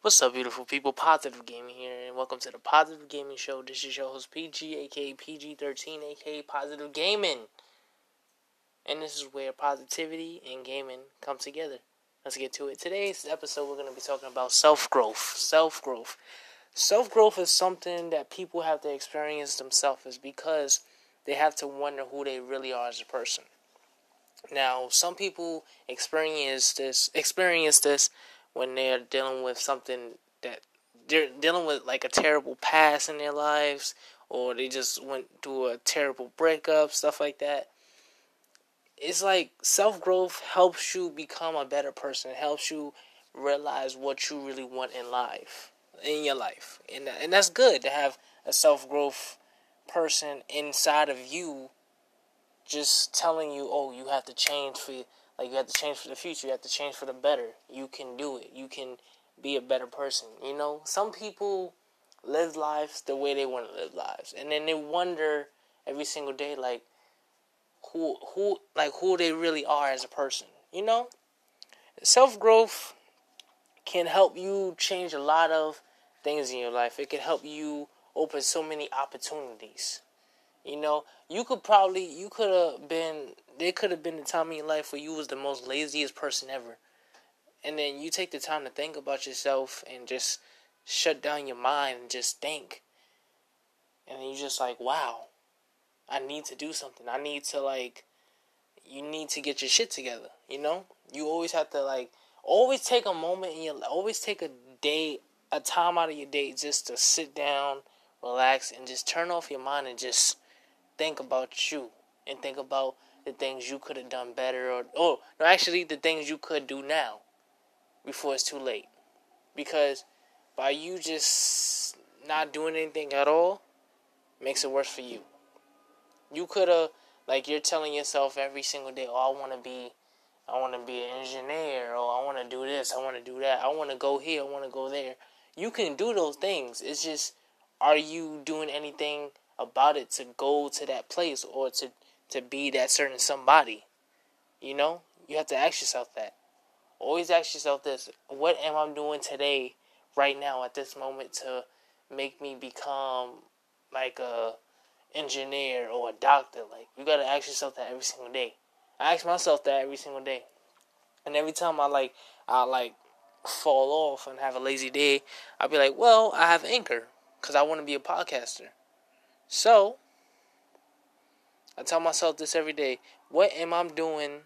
What's up, beautiful people? Positive Gaming here, and welcome to the Positive Gaming Show. This is your host, PG, aka PG13, aka Positive Gaming. And this is where positivity and gaming come together. Let's get to it. Today's episode, we're going to be talking about self growth. Self growth. Self growth is something that people have to experience themselves because they have to wonder who they really are as a person. Now, some people experience this experience this when they're dealing with something that they're dealing with like a terrible past in their lives or they just went through a terrible breakup, stuff like that. It's like self growth helps you become a better person, helps you realize what you really want in life, in your life. And and that's good to have a self growth person inside of you just telling you, "Oh, you have to change for like you have to change for the future. You have to change for the better. You can do it. You can be a better person. You know, some people live lives the way they want to live lives, and then they wonder every single day, like who who like who they really are as a person. You know, self growth can help you change a lot of things in your life. It can help you open so many opportunities. You know, you could probably you could have been there could have been a time in your life where you was the most laziest person ever. And then you take the time to think about yourself and just shut down your mind and just think. And then you just like, wow, I need to do something. I need to like you need to get your shit together, you know? You always have to like always take a moment in your always take a day a time out of your day just to sit down, relax and just turn off your mind and just think about you and think about the things you could have done better or oh no actually the things you could do now before it's too late. Because by you just not doing anything at all makes it worse for you. You could have like you're telling yourself every single day oh i want to be i want to be an engineer. Or i want to do this. I want to do that. I want to go here. I want to go there. You can do those things. It's just are you doing anything about it to go to that place or to to be that certain somebody. You know, you have to ask yourself that. Always ask yourself this: What am I doing today, right now, at this moment, to make me become like a engineer or a doctor? Like you gotta ask yourself that every single day. I ask myself that every single day, and every time I like I like fall off and have a lazy day, I'll be like, well, I have Anchor because I want to be a podcaster. So, I tell myself this every day. What am I doing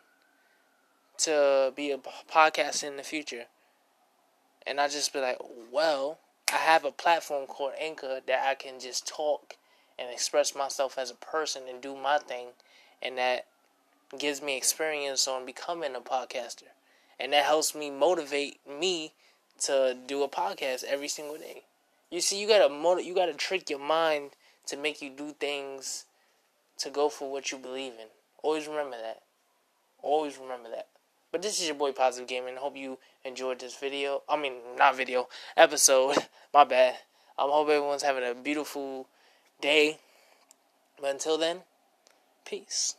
to be a podcaster in the future? And I just be like, well, I have a platform called Anchor that I can just talk and express myself as a person and do my thing. And that gives me experience on becoming a podcaster. And that helps me motivate me to do a podcast every single day. You see, you gotta motiv- you gotta trick your mind to make you do things to go for what you believe in. Always remember that. Always remember that. But this is your boy Positive Gaming. Hope you enjoyed this video. I mean, not video, episode. My bad. I um, hope everyone's having a beautiful day. But until then, peace.